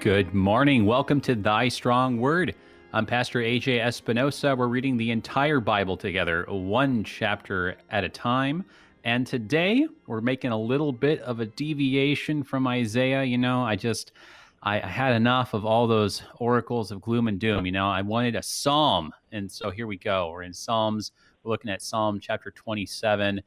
Good morning. Welcome to Thy Strong Word. I'm Pastor AJ Espinosa. We're reading the entire Bible together, one chapter at a time. And today we're making a little bit of a deviation from Isaiah. You know, I just, I, had enough of all those oracles of gloom and doom. You know, I wanted a psalm. And so here we go. We're in Psalms. We're looking at Psalm chapter 27.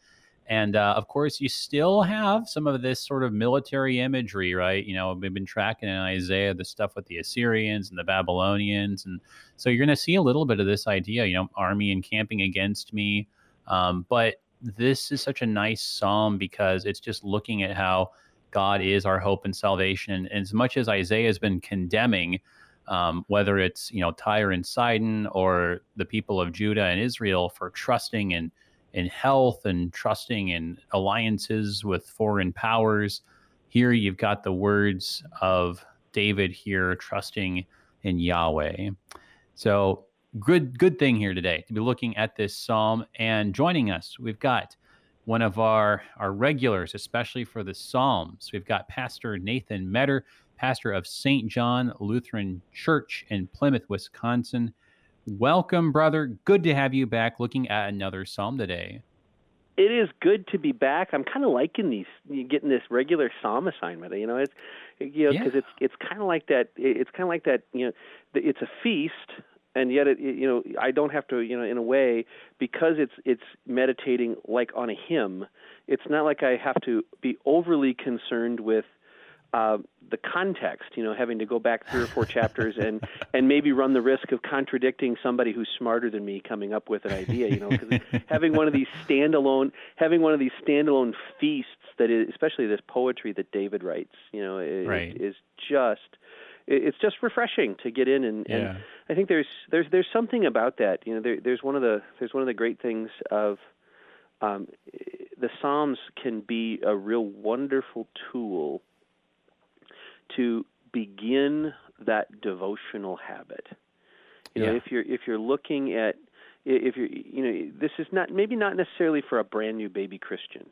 And uh, of course, you still have some of this sort of military imagery, right? You know, we've been tracking in Isaiah the stuff with the Assyrians and the Babylonians. And so you're going to see a little bit of this idea, you know, army encamping against me. Um, but this is such a nice psalm because it's just looking at how God is our hope and salvation. And as much as Isaiah has been condemning, um, whether it's, you know, Tyre and Sidon or the people of Judah and Israel for trusting in in health and trusting in alliances with foreign powers. Here you've got the words of David here trusting in Yahweh. So good good thing here today to be looking at this psalm and joining us. We've got one of our our regulars, especially for the psalms. We've got Pastor Nathan Metter, pastor of St. John Lutheran Church in Plymouth, Wisconsin. Welcome, brother. Good to have you back looking at another psalm today. It is good to be back. I'm kind of liking these getting this regular psalm assignment. You know, it's you know because yeah. it's it's kind of like that. It's kind of like that. You know, it's a feast, and yet it you know I don't have to you know in a way because it's it's meditating like on a hymn. It's not like I have to be overly concerned with uh, the context, you know, having to go back three or four chapters and and maybe run the risk of contradicting somebody who's smarter than me coming up with an idea, you know, because having one of these standalone having one of these standalone feasts that is especially this poetry that David writes, you know, is, right. is just it's just refreshing to get in and, yeah. and I think there's there's there's something about that. You know, there, there's one of the there's one of the great things of um, the Psalms can be a real wonderful tool to begin that devotional habit. You know, yeah. if you're if you're looking at if you're you know this is not maybe not necessarily for a brand new baby Christian,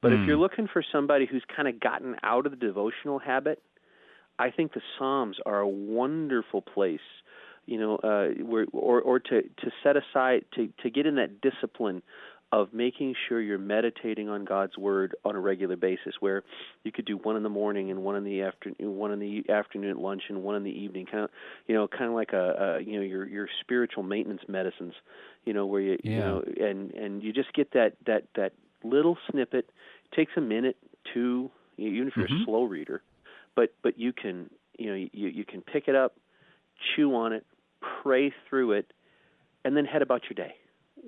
but mm. if hmm. you're looking for somebody who's kind of gotten out of the devotional habit, I think the Psalms are a wonderful place. You know, uh, where or or to to set aside to to get in that discipline of making sure you're meditating on God's word on a regular basis where you could do one in the morning and one in the afternoon one in the afternoon at lunch and one in the evening kind of you know kind of like a, a you know your your spiritual maintenance medicines you know where you yeah. you know and and you just get that that that little snippet it takes a minute two even if you're mm-hmm. a slow reader but but you can you know you you can pick it up chew on it pray through it and then head about your day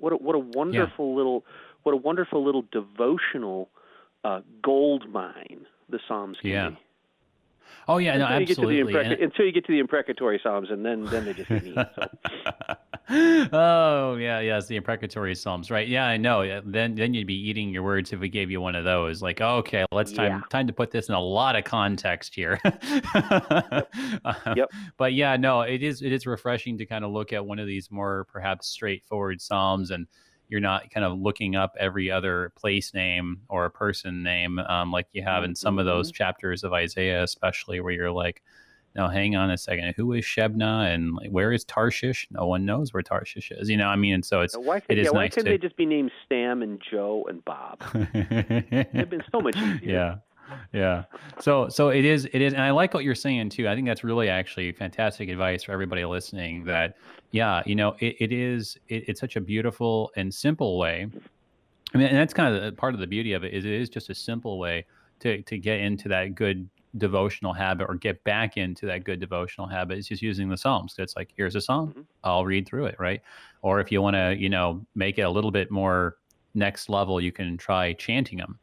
what a, what a wonderful yeah. little what a wonderful little devotional uh, gold mine the Psalms can yeah. be. Oh yeah, until no, absolutely. You impreca- until you get to the imprecatory psalms, and then then they just get. So. oh yeah, yes, the imprecatory psalms, right? Yeah, I know. Then then you'd be eating your words if we gave you one of those. Like, okay, let's time yeah. time to put this in a lot of context here. yep. Uh, yep. But yeah, no, it is it is refreshing to kind of look at one of these more perhaps straightforward psalms and you're not kind of looking up every other place name or a person name um, like you have in some of those mm-hmm. chapters of Isaiah, especially where you're like, now hang on a second, who is Shebna and like, where is Tarshish? No one knows where Tarshish is, you know. I mean, and so it's why could, it is yeah, why nice couldn't to... they just be named Sam and Joe and Bob? It'd been so much easier. Yeah yeah. So so it is it is and I like what you're saying too. I think that's really actually fantastic advice for everybody listening that yeah, you know, it, it is it, it's such a beautiful and simple way. I mean, and that's kind of part of the beauty of it is it is just a simple way to to get into that good devotional habit or get back into that good devotional habit is just using the psalms it's like here's a psalm mm-hmm. i'll read through it right or if you want to you know make it a little bit more next level you can try chanting them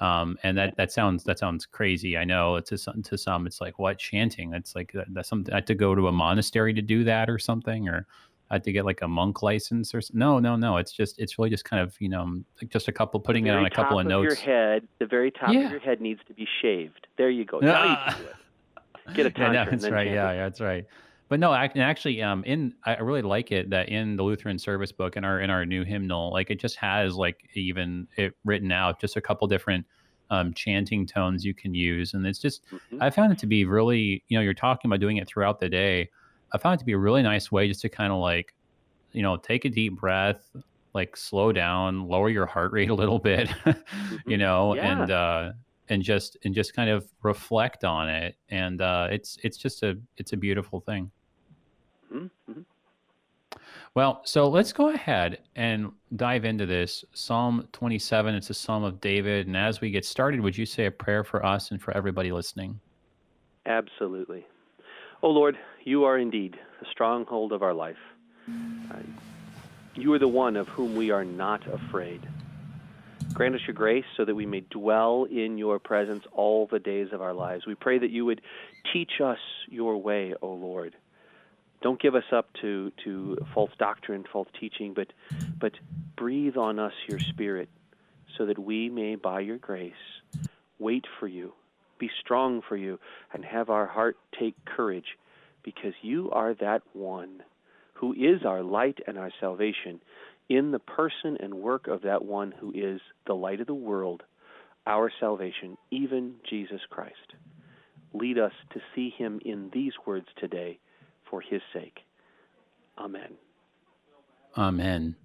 um, and that that sounds that sounds crazy. I know to some to some it's like what chanting. That's like that, that's something. I had to go to a monastery to do that or something, or I had to get like a monk license or no, no, no. It's just it's really just kind of you know just a couple putting it on a couple of, of notes. Your head, the very top yeah. of your head needs to be shaved. There you go. Now you can do it. Get a tonsure. yeah, that's right. Yeah, yeah, that's right but no, and actually, um, in I really like it that in the Lutheran Service Book in our in our new hymnal, like it just has like even it written out just a couple different um, chanting tones you can use, and it's just mm-hmm. I found it to be really you know you're talking about doing it throughout the day. I found it to be a really nice way just to kind of like you know take a deep breath, like slow down, lower your heart rate a little bit, mm-hmm. you know, yeah. and uh, and just and just kind of reflect on it, and uh, it's it's just a it's a beautiful thing. Mm-hmm. Well, so let's go ahead and dive into this. Psalm 27, it's a psalm of David. And as we get started, would you say a prayer for us and for everybody listening? Absolutely. Oh Lord, you are indeed the stronghold of our life. Uh, you are the one of whom we are not afraid. Grant us your grace so that we may dwell in your presence all the days of our lives. We pray that you would teach us your way, O Lord don't give us up to, to false doctrine, false teaching, but, but breathe on us your Spirit so that we may, by your grace, wait for you, be strong for you, and have our heart take courage because you are that one who is our light and our salvation in the person and work of that one who is the light of the world, our salvation, even Jesus Christ. Lead us to see him in these words today for his sake. Amen. Amen.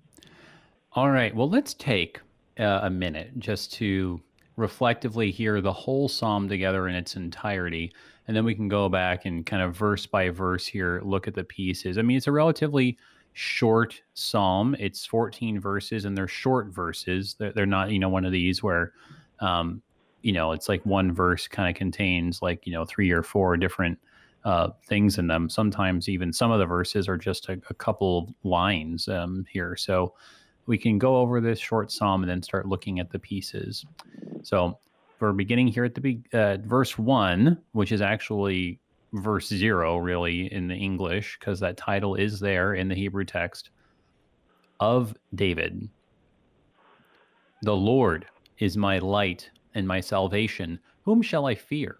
All right. Well, let's take uh, a minute just to reflectively hear the whole psalm together in its entirety. And then we can go back and kind of verse by verse here look at the pieces. I mean, it's a relatively short psalm. It's 14 verses, and they're short verses. They're, they're not, you know, one of these where, um, you know, it's like one verse kind of contains like, you know, three or four different uh, things in them. Sometimes even some of the verses are just a, a couple of lines um, here. So we can go over this short psalm and then start looking at the pieces. So we're beginning here at the be- uh, verse one, which is actually verse zero, really in the English, because that title is there in the Hebrew text of David. The Lord is my light and my salvation. Whom shall I fear?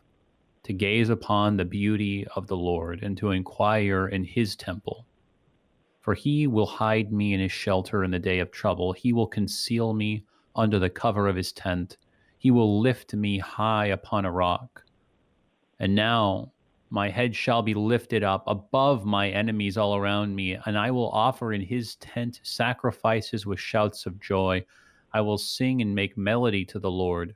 to gaze upon the beauty of the Lord and to inquire in his temple. For he will hide me in his shelter in the day of trouble. He will conceal me under the cover of his tent. He will lift me high upon a rock. And now my head shall be lifted up above my enemies all around me, and I will offer in his tent sacrifices with shouts of joy. I will sing and make melody to the Lord.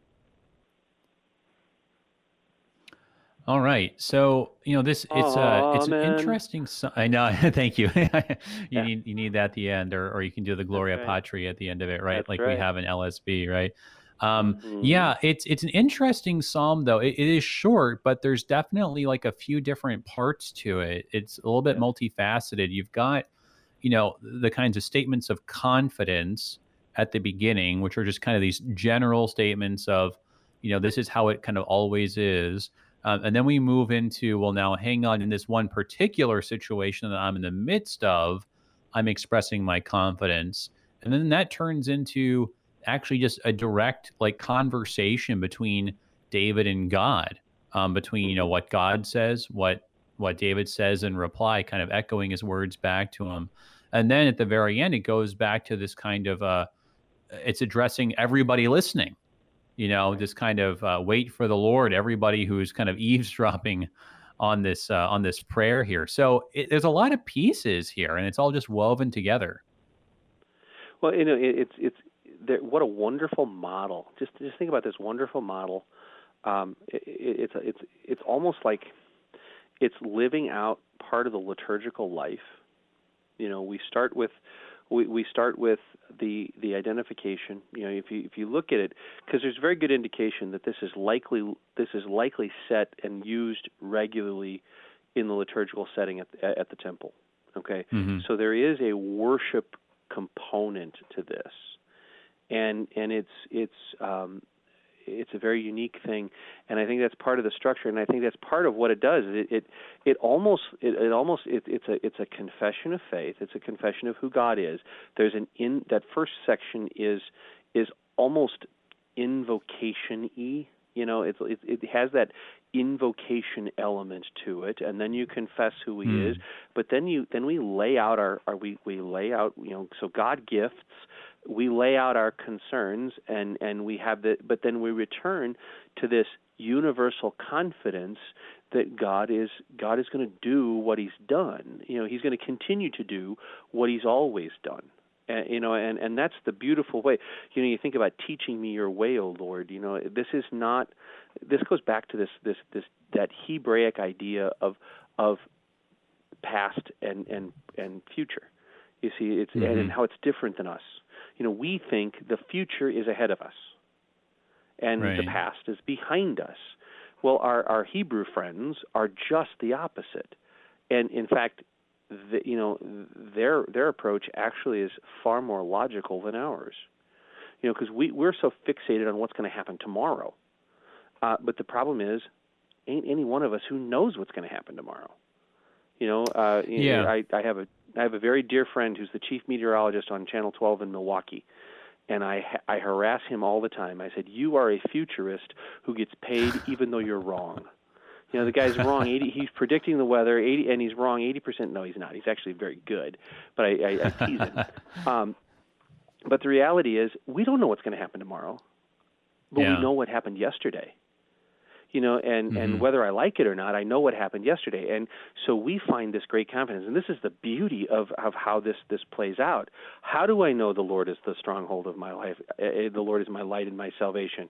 All right. So, you know, this it's uh it's an interesting I know. Thank you. you yeah. need you need that at the end or or you can do the Gloria right. Patri at the end of it, right? That's like right. we have in LSB, right? Um mm-hmm. yeah, it's it's an interesting psalm though. It, it is short, but there's definitely like a few different parts to it. It's a little bit yeah. multifaceted. You've got you know, the kinds of statements of confidence at the beginning, which are just kind of these general statements of, you know, this is how it kind of always is um, and then we move into, well, now hang on, in this one particular situation that I'm in the midst of, I'm expressing my confidence. And then that turns into actually just a direct like conversation between David and God, um, between, you know, what God says, what what David says in reply, kind of echoing his words back to him. And then at the very end, it goes back to this kind of uh, it's addressing everybody listening. You know, just kind of uh, wait for the Lord, everybody who's kind of eavesdropping on this uh, on this prayer here. So it, there's a lot of pieces here, and it's all just woven together. Well, you know, it, it's it's what a wonderful model. Just just think about this wonderful model. Um, it, it's it's it's almost like it's living out part of the liturgical life. You know, we start with we, we start with the the identification. You know, if you if you look at it, because there's very good indication that this is likely this is likely set and used regularly in the liturgical setting at at the temple. Okay, mm-hmm. so there is a worship component to this, and and it's it's um, it's a very unique thing, and I think that's part of the structure, and I think that's part of what it does. It it, it almost it, it almost it, it's a it's a confession of faith. It's a confession of who God is. There's an in that first section is is almost invocation y. You know, it, it it has that invocation element to it, and then you confess who He mm. is. But then you then we lay out our, our we we lay out you know so God gifts we lay out our concerns and and we have the but then we return to this universal confidence that God is God is going to do what he's done. You know, he's going to continue to do what he's always done. And, you know, and and that's the beautiful way. You know, you think about teaching me your way, O Lord. You know, this is not. This goes back to this this this that Hebraic idea of of past and and and future. You see, it's mm-hmm. and how it's different than us you know, we think the future is ahead of us and right. the past is behind us. Well, our, our Hebrew friends are just the opposite. And in fact, the, you know, their their approach actually is far more logical than ours. You know, because we we're so fixated on what's going to happen tomorrow. Uh, but the problem is, ain't any one of us who knows what's going to happen tomorrow. You know, uh, you yeah. Know, I, I have a I have a very dear friend who's the chief meteorologist on Channel 12 in Milwaukee, and I I harass him all the time. I said, "You are a futurist who gets paid even though you're wrong." You know, the guy's wrong. 80, he's predicting the weather, 80, and he's wrong 80%. No, he's not. He's actually very good, but I, I, I tease him. Um, but the reality is, we don't know what's going to happen tomorrow, but yeah. we know what happened yesterday you know, and mm-hmm. and whether I like it or not, I know what happened yesterday, and so we find this great confidence, and this is the beauty of of how this this plays out. How do I know the Lord is the stronghold of my life? Uh, the Lord is my light and my salvation,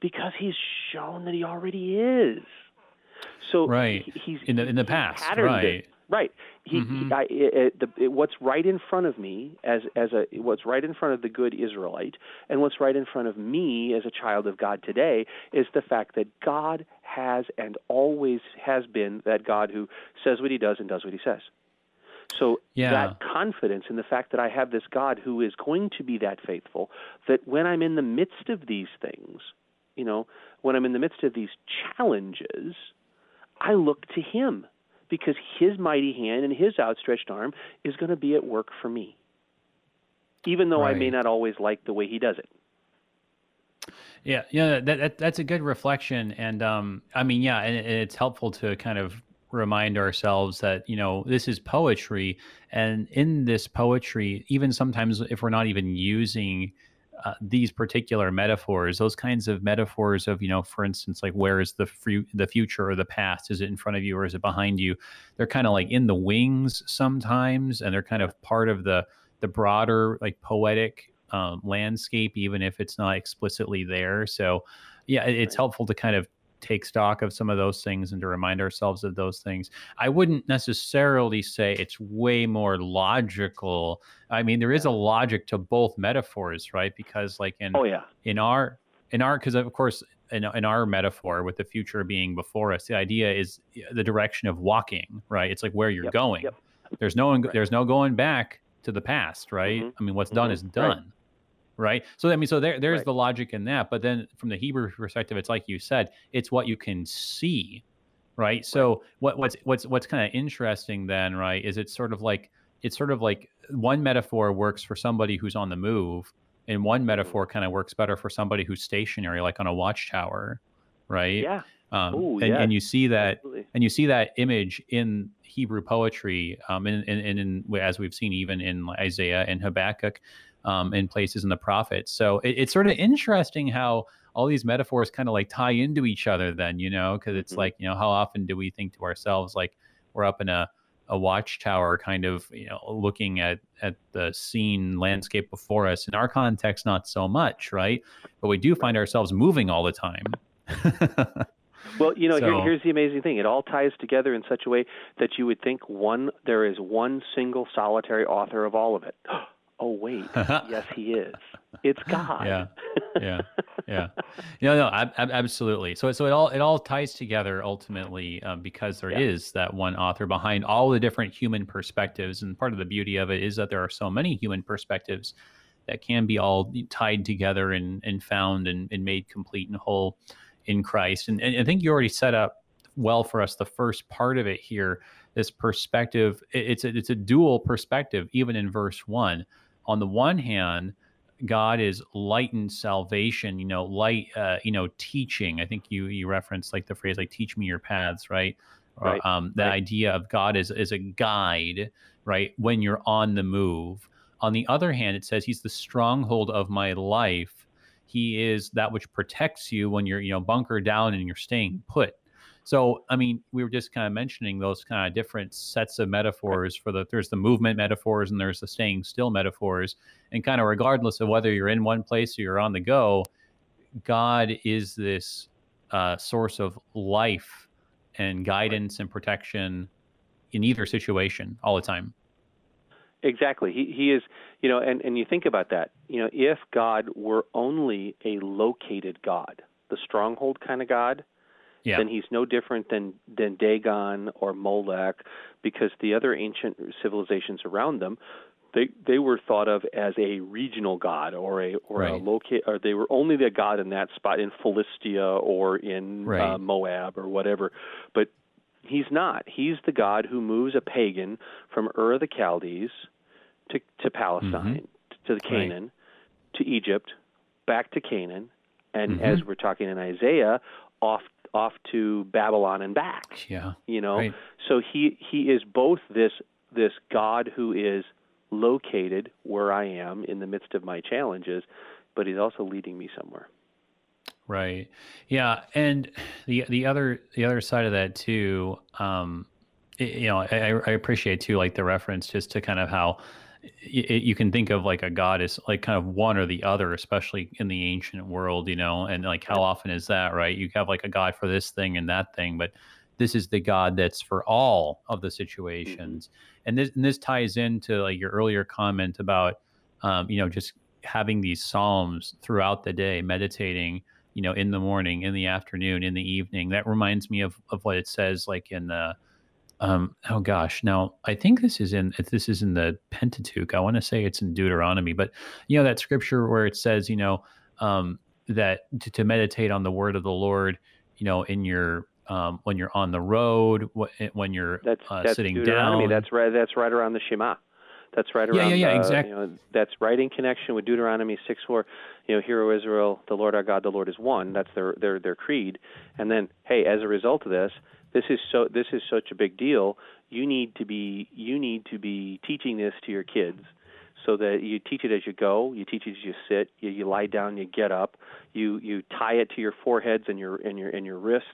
because He's shown that He already is. So right, he's in the in the past, right? It. Right. He, mm-hmm. he I, it, the, it, what's right in front of me as as a what's right in front of the good Israelite, and what's right in front of me as a child of God today is the fact that God has and always has been that God who says what He does and does what He says. So yeah. that confidence in the fact that I have this God who is going to be that faithful, that when I'm in the midst of these things, you know, when I'm in the midst of these challenges, I look to Him because his mighty hand and his outstretched arm is going to be at work for me, even though right. I may not always like the way he does it. Yeah, yeah, that, that, that's a good reflection, and um, I mean, yeah, and, and it's helpful to kind of remind ourselves that you know this is poetry, and in this poetry, even sometimes if we're not even using uh, these particular metaphors, those kinds of metaphors of, you know, for instance, like where is the fru- the future or the past? Is it in front of you or is it behind you? They're kind of like in the wings sometimes, and they're kind of part of the the broader like poetic um, landscape, even if it's not explicitly there. So, yeah, it's helpful to kind of take stock of some of those things and to remind ourselves of those things. I wouldn't necessarily say it's way more logical. I mean, there is a logic to both metaphors, right? Because like in oh yeah in our in our because of course in, in our metaphor with the future being before us, the idea is the direction of walking, right? It's like where you're yep, going. Yep. There's no there's no going back to the past, right? Mm-hmm. I mean, what's mm-hmm. done is done. Right right? So I mean, so there there's right. the logic in that, but then from the Hebrew perspective, it's like you said, it's what you can see, right? So right. what what's what's what's kind of interesting then, right? Is it's sort of like it's sort of like one metaphor works for somebody who's on the move, and one mm-hmm. metaphor kind of works better for somebody who's stationary, like on a watchtower, right? Yeah. Um, Ooh, and, and, you see that, absolutely. and you see that image in Hebrew poetry, um, and, and, and in, as we've seen even in Isaiah and Habakkuk, um, in places in the prophets. So it, it's sort of interesting how all these metaphors kind of like tie into each other. Then you know, because it's mm-hmm. like you know, how often do we think to ourselves like we're up in a a watchtower kind of you know looking at at the scene landscape before us in our context not so much right but we do find ourselves moving all the time well you know so, here, here's the amazing thing it all ties together in such a way that you would think one there is one single solitary author of all of it oh wait. Yes he is. It's god. Yeah. Yeah. Yeah. No no ab- absolutely. So so it all it all ties together ultimately um, because there yeah. is that one author behind all the different human perspectives and part of the beauty of it is that there are so many human perspectives that can be all tied together and and found and, and made complete and whole in christ. And, and i think you already set up well for us the first part of it here this perspective. It's a, it's a dual perspective even in verse 1 on the one hand, God is light and salvation, you know, light, uh, you know, teaching. I think you you referenced like the phrase like "teach me your paths," right? Right. Or, um, the right. idea of God is is a guide, right? When you're on the move. On the other hand, it says He's the stronghold of my life. He is that which protects you when you're you know bunker down and you're staying put. So, I mean, we were just kind of mentioning those kind of different sets of metaphors for the there's the movement metaphors and there's the staying still metaphors. And kind of regardless of whether you're in one place or you're on the go, God is this uh, source of life and guidance and protection in either situation all the time. Exactly. He he is, you know, and and you think about that. You know, if God were only a located God, the stronghold kind of God, yeah. then he's no different than than Dagon or Molech, because the other ancient civilizations around them, they they were thought of as a regional god or a or right. a locate or they were only the god in that spot in Philistia or in uh, right. uh, Moab or whatever, but he's not. He's the god who moves a pagan from Ur of the Chaldees to to Palestine mm-hmm. to the Canaan right. to Egypt back to Canaan and mm-hmm. as we're talking in Isaiah off off to Babylon and back. Yeah. You know. Right. So he he is both this this God who is located where I am in the midst of my challenges, but he's also leading me somewhere. Right. Yeah, and the the other the other side of that too, um, you know, I, I appreciate too, like the reference just to kind of how it, you can think of like a god as like kind of one or the other, especially in the ancient world, you know, and like how often is that, right? You have like a god for this thing and that thing, but this is the God that's for all of the situations. Mm-hmm. And this and this ties into like your earlier comment about um, you know, just having these psalms throughout the day, meditating, you know, in the morning, in the afternoon, in the evening. That reminds me of of what it says like in the um, oh gosh, now I think this is in this is in the Pentateuch. I want to say it's in Deuteronomy, but you know that scripture where it says, you know, um, that to, to, meditate on the word of the Lord, you know, in your um, when you're on the road, eh, when you're that's, uh, that's sitting down. That's right. That's right around the Shema. That's right around. Yeah, yeah, yeah, uh, exactly. You know, that's right in connection with Deuteronomy six four. You know, hear, O Israel, the Lord our God, the Lord is one. That's their their their creed. And then, hey, as a result of this, this is so this is such a big deal. You need to be you need to be teaching this to your kids so that you teach it as you go you teach it as you sit you, you lie down you get up you you tie it to your foreheads and your and your and your wrists.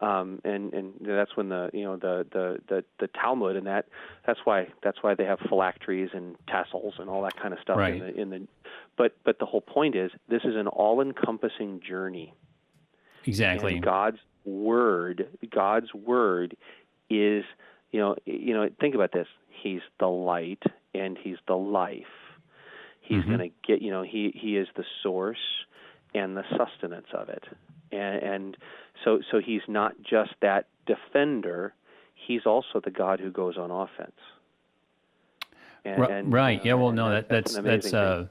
Um, and and that's when the you know the the the, the Talmud and that that's why that's why they have phylacteries and tassels and all that kind of stuff right. in the in the but but the whole point is this is an all-encompassing journey. Exactly. And God's word, God's word is, you know, you know, think about this. He's the light and he's the life. He's mm-hmm. going to get, you know, he he is the source and the sustenance of it. And, and so so he's not just that defender, he's also the God who goes on offense. And, and, right. yeah. Well, no, that, that's that's, that's uh,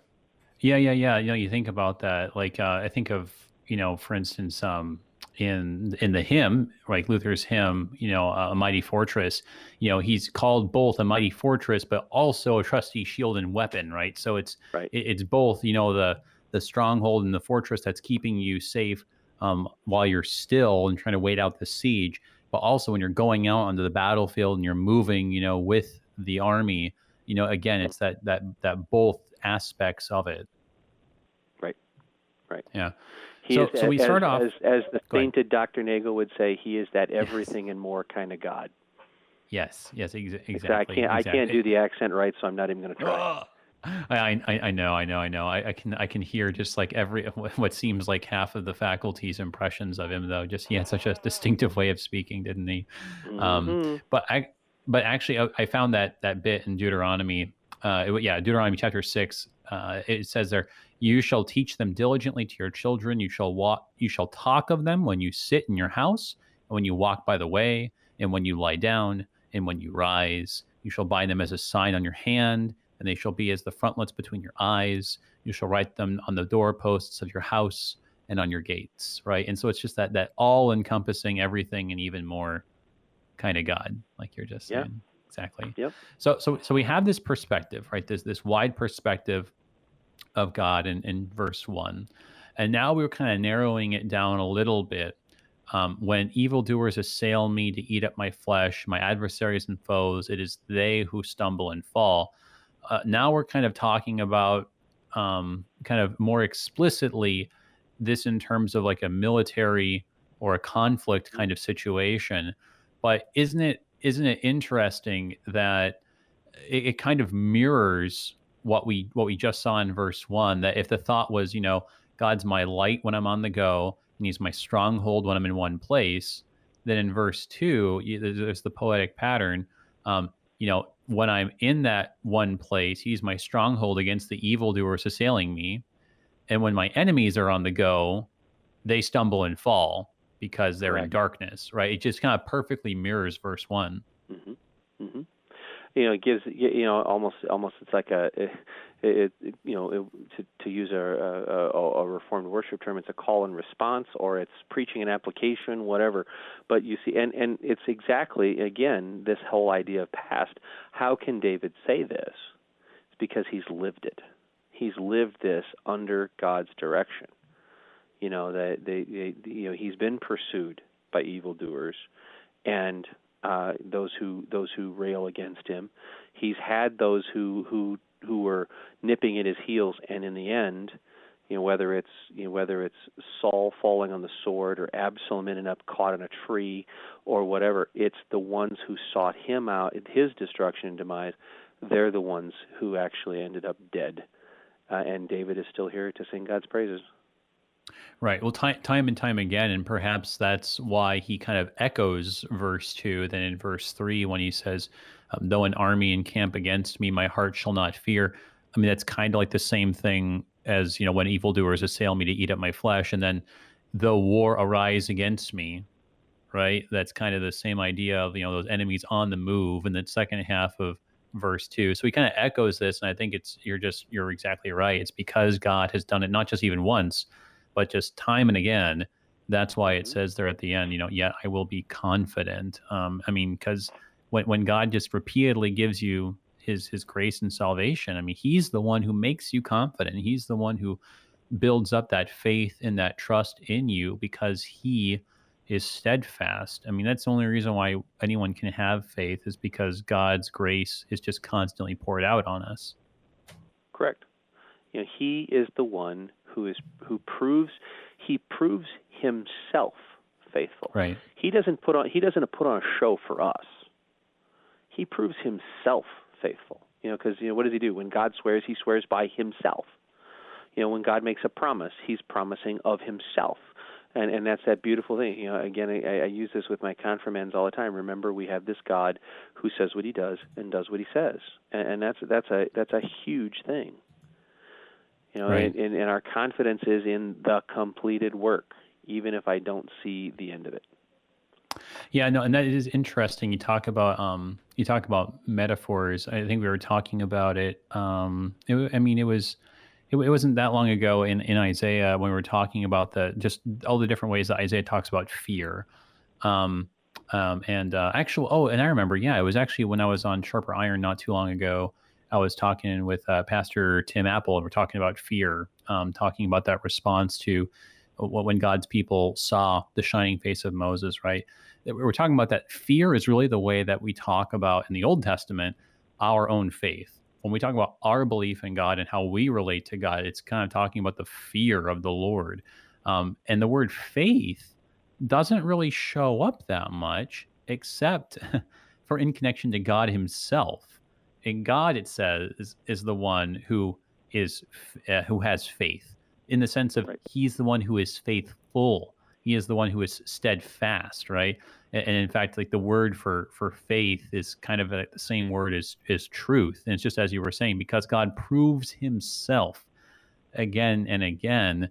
yeah, yeah, yeah. You know, you think about that. Like, uh, I think of you know, for instance, um, in in the hymn, like Luther's hymn, you know, a mighty fortress. You know, he's called both a mighty fortress, but also a trusty shield and weapon, right? So it's right. It, it's both, you know, the the stronghold and the fortress that's keeping you safe um, while you're still and trying to wait out the siege, but also when you're going out onto the battlefield and you're moving, you know, with the army. You know, again, it's that that that both aspects of it. Right. Right. Yeah. He so, is, so we as, start off as, as the sainted Dr. Nagel would say, he is that everything yes. and more kind of God. Yes, yes, ex- exactly. I can't, exactly. I can't do the accent right, so I'm not even going to try. I, I, I know, I know, I know. I, I, can, I can hear just like every what seems like half of the faculty's impressions of him, though. Just he had such a distinctive way of speaking, didn't he? Mm-hmm. Um, but I, but actually, I, I, found that that bit in Deuteronomy. Uh, it, yeah, Deuteronomy chapter six. Uh, it says there, "You shall teach them diligently to your children. You shall walk. You shall talk of them when you sit in your house, and when you walk by the way, and when you lie down, and when you rise. You shall bind them as a sign on your hand." and they shall be as the frontlets between your eyes. You shall write them on the doorposts of your house and on your gates, right? And so it's just that that all encompassing everything and even more kind of God, like you're just yeah. saying. Exactly. Yep. So so so we have this perspective, right? This this wide perspective of God in, in verse one. And now we're kind of narrowing it down a little bit. Um, when evildoers assail me to eat up my flesh, my adversaries and foes, it is they who stumble and fall uh, now we're kind of talking about um, kind of more explicitly this in terms of like a military or a conflict kind of situation. But isn't it isn't it interesting that it, it kind of mirrors what we what we just saw in verse one? That if the thought was, you know, God's my light when I'm on the go, and He's my stronghold when I'm in one place, then in verse two, there's the poetic pattern. Um, you know, when I'm in that one place, he's my stronghold against the evildoers assailing me. And when my enemies are on the go, they stumble and fall because they're in darkness, right? It just kind of perfectly mirrors verse one. Mm-hmm. Mm-hmm. You know, it gives you know almost almost it's like a eh, it, it you know it, to to use a, a, a reformed worship term, it's a call and response, or it's preaching and application, whatever. But you see, and and it's exactly again this whole idea of past. How can David say this? It's because he's lived it. He's lived this under God's direction. You know that they, they you know he's been pursued by evildoers, and uh, those who those who rail against him. He's had those who who who were nipping at his heels, and in the end, you know whether it's you know whether it's Saul falling on the sword or Absalom ending up caught in a tree or whatever, it's the ones who sought him out, his destruction and demise. They're the ones who actually ended up dead, uh, and David is still here to sing God's praises. Right. Well, time, time and time again, and perhaps that's why he kind of echoes verse two. Then in verse three, when he says, um, "Though an army encamp against me, my heart shall not fear." I mean, that's kind of like the same thing as you know when evildoers assail me to eat up my flesh, and then though war arise against me, right? That's kind of the same idea of you know those enemies on the move. in the second half of verse two, so he kind of echoes this, and I think it's you're just you're exactly right. It's because God has done it not just even once but just time and again. That's why it mm-hmm. says there at the end, you know, yet I will be confident. Um, I mean, because when when God just repeatedly gives you his his grace and salvation, I mean, He's the one who makes you confident. He's the one who builds up that faith and that trust in you because He is steadfast. I mean, that's the only reason why anyone can have faith is because God's grace is just constantly poured out on us. Correct. You know, He is the one who is who proves he proves himself faithful. Right. He doesn't put on he doesn't put on a show for us. He proves himself faithful. You know, because you know what does he do when God swears? He swears by himself. You know, when God makes a promise, he's promising of himself. And and that's that beautiful thing. You know, again, I, I use this with my confirmands all the time. Remember, we have this God who says what He does and does what He says, and, and that's that's a that's a huge thing. You know, right. and, and our confidence is in the completed work, even if I don't see the end of it. Yeah, no, and that is interesting. You talk about um, you talk about metaphors. I think we were talking about it. Um, it, I mean, it was it, it, wasn't that long ago in in Isaiah when we were talking about the just all the different ways that Isaiah talks about fear. Um, um, and uh, actual, oh, and I remember, yeah, it was actually when I was on Sharper Iron not too long ago. I was talking with uh, Pastor Tim Apple, and we're talking about fear, um, talking about that response to when God's people saw the shining face of Moses, right? We're talking about that fear is really the way that we talk about in the Old Testament our own faith. When we talk about our belief in God and how we relate to God, it's kind of talking about the fear of the Lord. Um, and the word faith doesn't really show up that much, except for in connection to God Himself. And God, it says, is, is the one who is uh, who has faith in the sense of right. He's the one who is faithful. He is the one who is steadfast, right? And, and in fact, like the word for for faith is kind of a, the same word as is truth. And it's just as you were saying, because God proves Himself again and again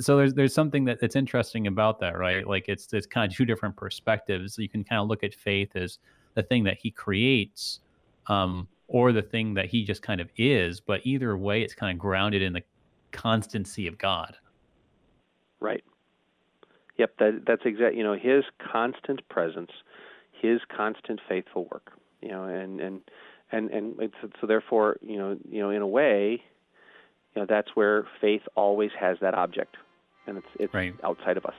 so there's there's something that, that's interesting about that, right? Like it's it's kind of two different perspectives. You can kind of look at faith as the thing that he creates, um, or the thing that he just kind of is. But either way, it's kind of grounded in the constancy of God. Right. Yep. That that's exact. You know, his constant presence, his constant faithful work. You know, and and and and so therefore, you know, you know, in a way, you know that's where faith always has that object, and it's it's right. outside of us.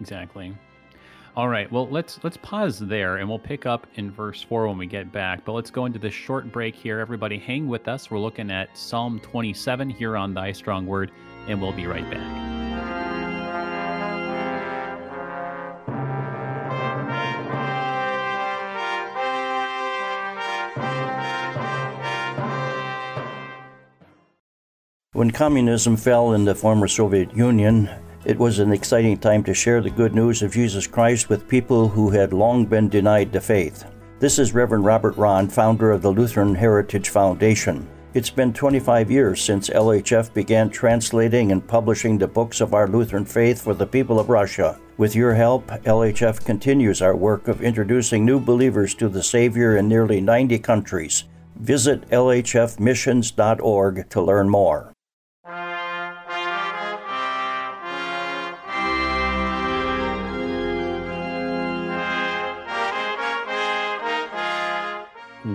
Exactly. All right. Well, let's let's pause there, and we'll pick up in verse four when we get back. But let's go into this short break here. Everybody, hang with us. We're looking at Psalm 27 here on Thy Strong Word, and we'll be right back. When communism fell in the former Soviet Union, it was an exciting time to share the good news of Jesus Christ with people who had long been denied the faith. This is Reverend Robert Rahn, founder of the Lutheran Heritage Foundation. It's been 25 years since LHF began translating and publishing the books of our Lutheran faith for the people of Russia. With your help, LHF continues our work of introducing new believers to the Savior in nearly 90 countries. Visit lhfmissions.org to learn more.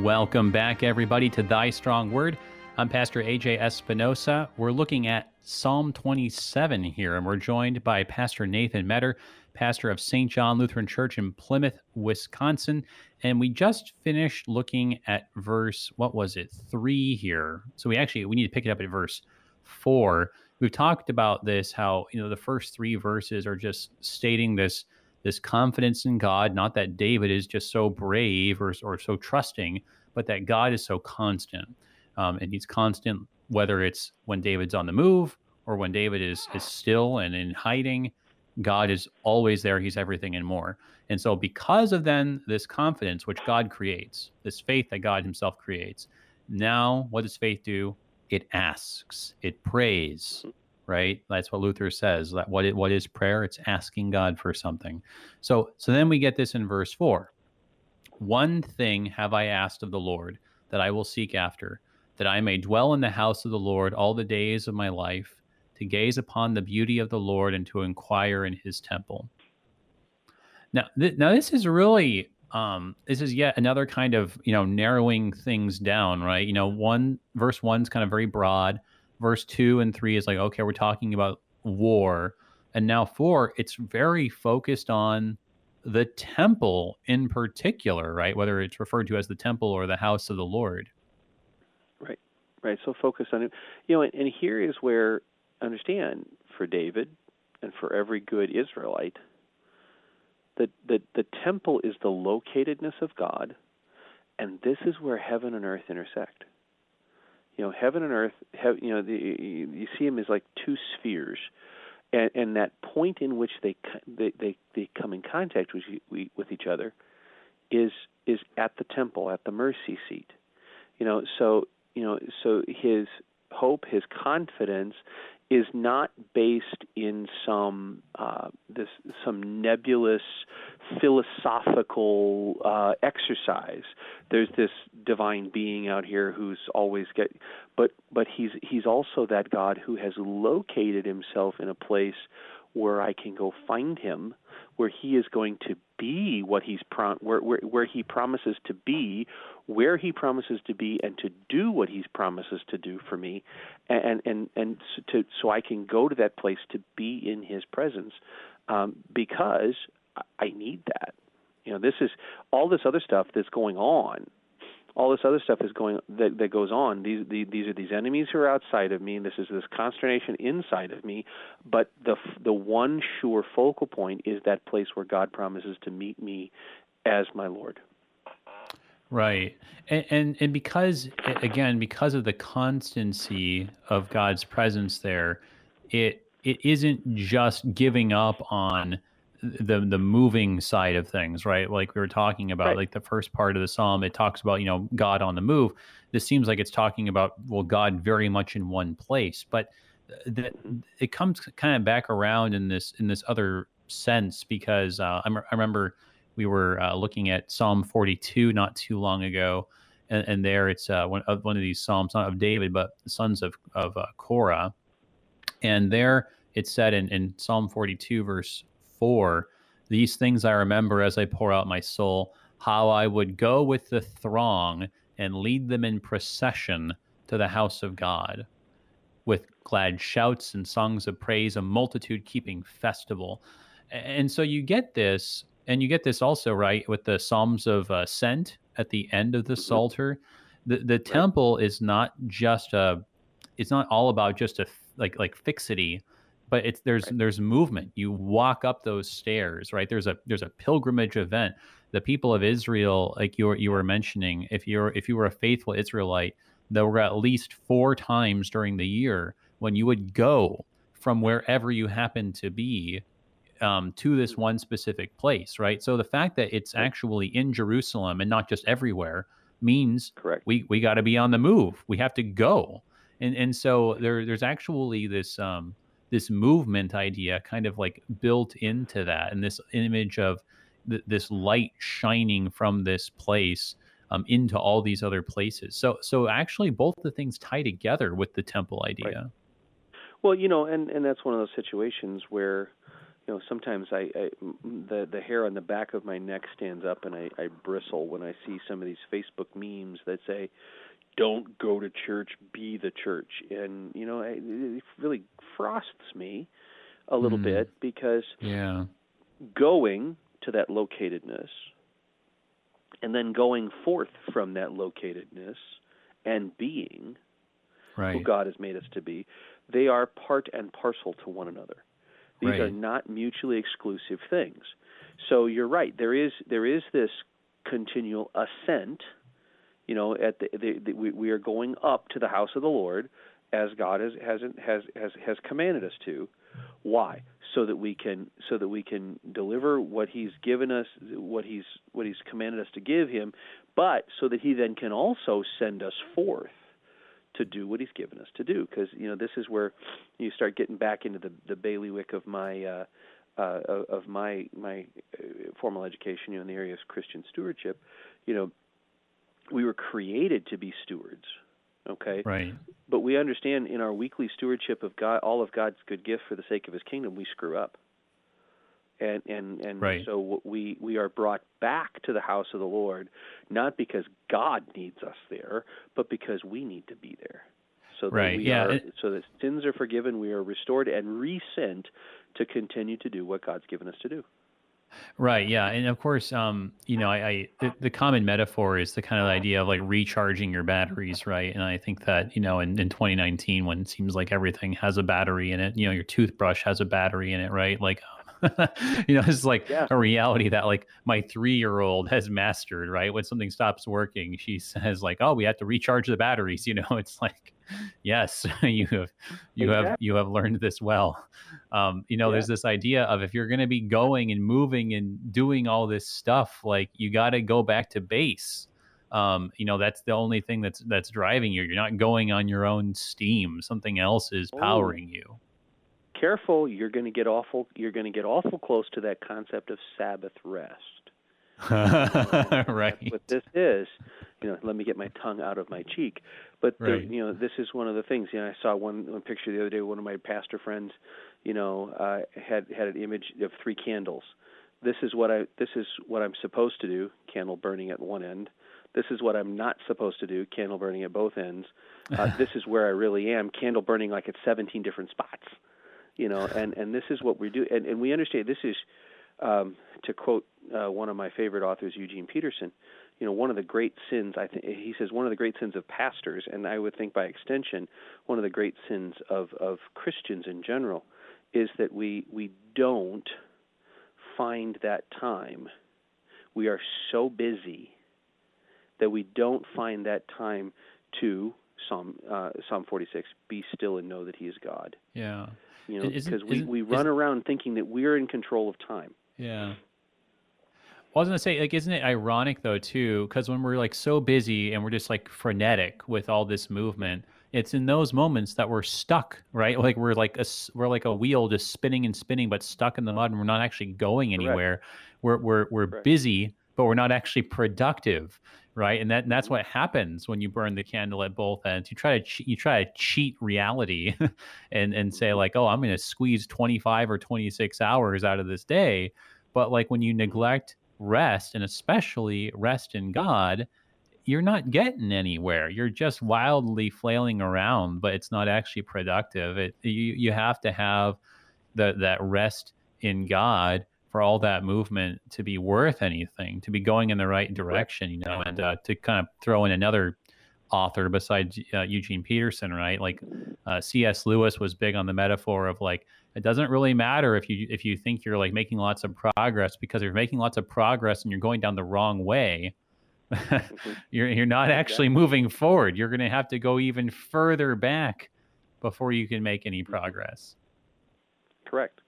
Welcome back, everybody, to Thy Strong Word. I'm Pastor AJ Espinosa. We're looking at Psalm 27 here, and we're joined by Pastor Nathan Metter, pastor of St. John Lutheran Church in Plymouth, Wisconsin. And we just finished looking at verse, what was it, three here. So we actually we need to pick it up at verse four. We've talked about this, how you know the first three verses are just stating this this confidence in God, not that David is just so brave or, or so trusting, but that God is so constant. Um, and he's constant whether it's when David's on the move or when David is, is still and in hiding. God is always there. He's everything and more. And so, because of then this confidence which God creates, this faith that God Himself creates, now what does faith do? It asks, it prays, right? That's what Luther says. That what it, what is prayer? It's asking God for something. So so then we get this in verse four. One thing have I asked of the Lord that I will seek after, that I may dwell in the house of the Lord all the days of my life, to gaze upon the beauty of the Lord and to inquire in His temple. Now, th- now this is really um, this is yet another kind of you know narrowing things down, right? You know, one verse one's kind of very broad verse two and three is like, okay, we're talking about war. And now four, it's very focused on the temple in particular, right? Whether it's referred to as the temple or the house of the Lord. Right, right. So focused on it. You know, and, and here is where, understand, for David and for every good Israelite, that the, the temple is the locatedness of God, and this is where heaven and earth intersect you know, heaven and earth, have, you know, the, you see them as like two spheres, and, and that point in which they they they, they come in contact with with each other is is at the temple, at the mercy seat. You know, so you know, so his hope, his confidence is not based in some uh, this some nebulous philosophical uh, exercise. There's this divine being out here who's always get, but but he's he's also that God who has located himself in a place where I can go find him, where he is going to be what he's prom- where, where where he promises to be where He promises to be and to do what He promises to do for me, and and and to so I can go to that place to be in His presence, um, because I need that. You know, this is all this other stuff that's going on all this other stuff is going that that goes on. These these are these enemies who are outside of me. And this is this consternation inside of me. But the the one sure focal point is that place where God promises to meet me as my Lord. Right, and, and and because again, because of the constancy of God's presence there, it it isn't just giving up on the the moving side of things, right? Like we were talking about, right. like the first part of the psalm, it talks about you know God on the move. This seems like it's talking about well God very much in one place, but that it comes kind of back around in this in this other sense because uh, I, remember we were uh, looking at Psalm 42 not too long ago, and, and there it's uh, one of one of these psalms not of David but the sons of of uh, Korah, and there it said in, in Psalm 42 verse 4 These things I remember as I pour out my soul, how I would go with the throng and lead them in procession to the house of God, with glad shouts and songs of praise, a multitude keeping festival. And so you get this, and you get this also, right, with the Psalms of Ascent at the end of the mm-hmm. Psalter. The, the temple is not just a, it's not all about just a like like fixity but it's there's right. there's movement you walk up those stairs right there's a there's a pilgrimage event the people of israel like you were you were mentioning if you're if you were a faithful israelite there were at least four times during the year when you would go from wherever you happen to be um, to this mm. one specific place right? So the fact that it's actually in jerusalem and not just everywhere means correct. we we got to be on the move. We have to go. And and so there there's actually this um, this movement idea kind of like built into that and this image of th- this light shining from this place um, into all these other places. So so actually both the things tie together with the temple idea. Right. well you know and and that's one of those situations where you know sometimes I, I the the hair on the back of my neck stands up and I, I bristle when I see some of these Facebook memes that say don't go to church, be the church. And, you know, it really frosts me a little mm. bit because yeah. going to that locatedness and then going forth from that locatedness and being right. who God has made us to be, they are part and parcel to one another. These right. are not mutually exclusive things. So you're right. There is there is this continual ascent you know, at the, the, the we, we are going up to the house of the Lord as God has has has has, has commanded us to. Why? So that we can so that we can deliver what He's given us, what He's what He's commanded us to give Him, but so that He then can also send us forth to do what He's given us to do. Because you know this is where you start getting back into the the bailiwick of my. Uh, uh, of my my uh, formal education, you know, in the area of Christian stewardship, you know, we were created to be stewards okay right but we understand in our weekly stewardship of god all of god's good gifts for the sake of his kingdom we screw up and and and right. so we we are brought back to the house of the lord not because god needs us there but because we need to be there so that right. we yeah. are, so that sins are forgiven we are restored and resent to continue to do what god's given us to do Right. Yeah. And of course, um, you know, I, I the, the, common metaphor is the kind of idea of like recharging your batteries, right? And I think that you know, in, in 2019, when it seems like everything has a battery in it, you know, your toothbrush has a battery in it, right? Like, you know, it's like yeah. a reality that like my three year old has mastered, right? When something stops working, she says like, "Oh, we have to recharge the batteries." You know, it's like, yes, you have, you exactly. have, you have learned this well. Um, you know, yeah. there's this idea of if you're going to be going and moving and doing all this stuff, like you got to go back to base. Um, you know, that's the only thing that's that's driving you. You're not going on your own steam. Something else is oh. powering you careful, you're going to get awful. You're going to get awful close to that concept of Sabbath rest. right. That's what this is, you know, let me get my tongue out of my cheek. But right. the, you know, this is one of the things. You know, I saw one, one picture the other day. One of my pastor friends, you know, uh, had had an image of three candles. This is what I this is what I'm supposed to do. Candle burning at one end. This is what I'm not supposed to do. Candle burning at both ends. Uh, this is where I really am. Candle burning like at 17 different spots. You know, and and this is what we do. And and we understand this is, um, to quote uh, one of my favorite authors, Eugene Peterson. You know, one of the great sins. I think he says one of the great sins of pastors, and I would think by extension, one of the great sins of of Christians in general, is that we we don't find that time. We are so busy that we don't find that time to Psalm uh, Psalm 46, be still and know that He is God. Yeah. You know, because we, we run around thinking that we're in control of time. Yeah. Well, I was gonna say, like, isn't it ironic though too? Because when we're like so busy and we're just like frenetic with all this movement, it's in those moments that we're stuck, right? Like we're like a we're like a wheel just spinning and spinning, but stuck in the mud, and we're not actually going anywhere. Correct. We're we're we're Correct. busy, but we're not actually productive right? And that and that's mm-hmm. what happens when you burn the candle at both ends. You try to che- you try to cheat reality, and and say mm-hmm. like, oh, I'm going to squeeze 25 or 26 hours out of this day, but like when you mm-hmm. neglect rest and especially rest in God, you're not getting anywhere. You're just wildly flailing around, but it's not actually productive. It you you have to have the that rest in God for all that movement to be worth anything, to be going in the right direction, you know, and uh, to kind of throw in another author besides uh, Eugene Peterson, right? Like uh, C.S. Lewis was big on the metaphor of like it doesn't really matter if you if you think you're like making lots of progress because you're making lots of progress and you're going down the wrong way. You're you're not actually moving forward. You're going to have to go even further back before you can make any progress. Correct.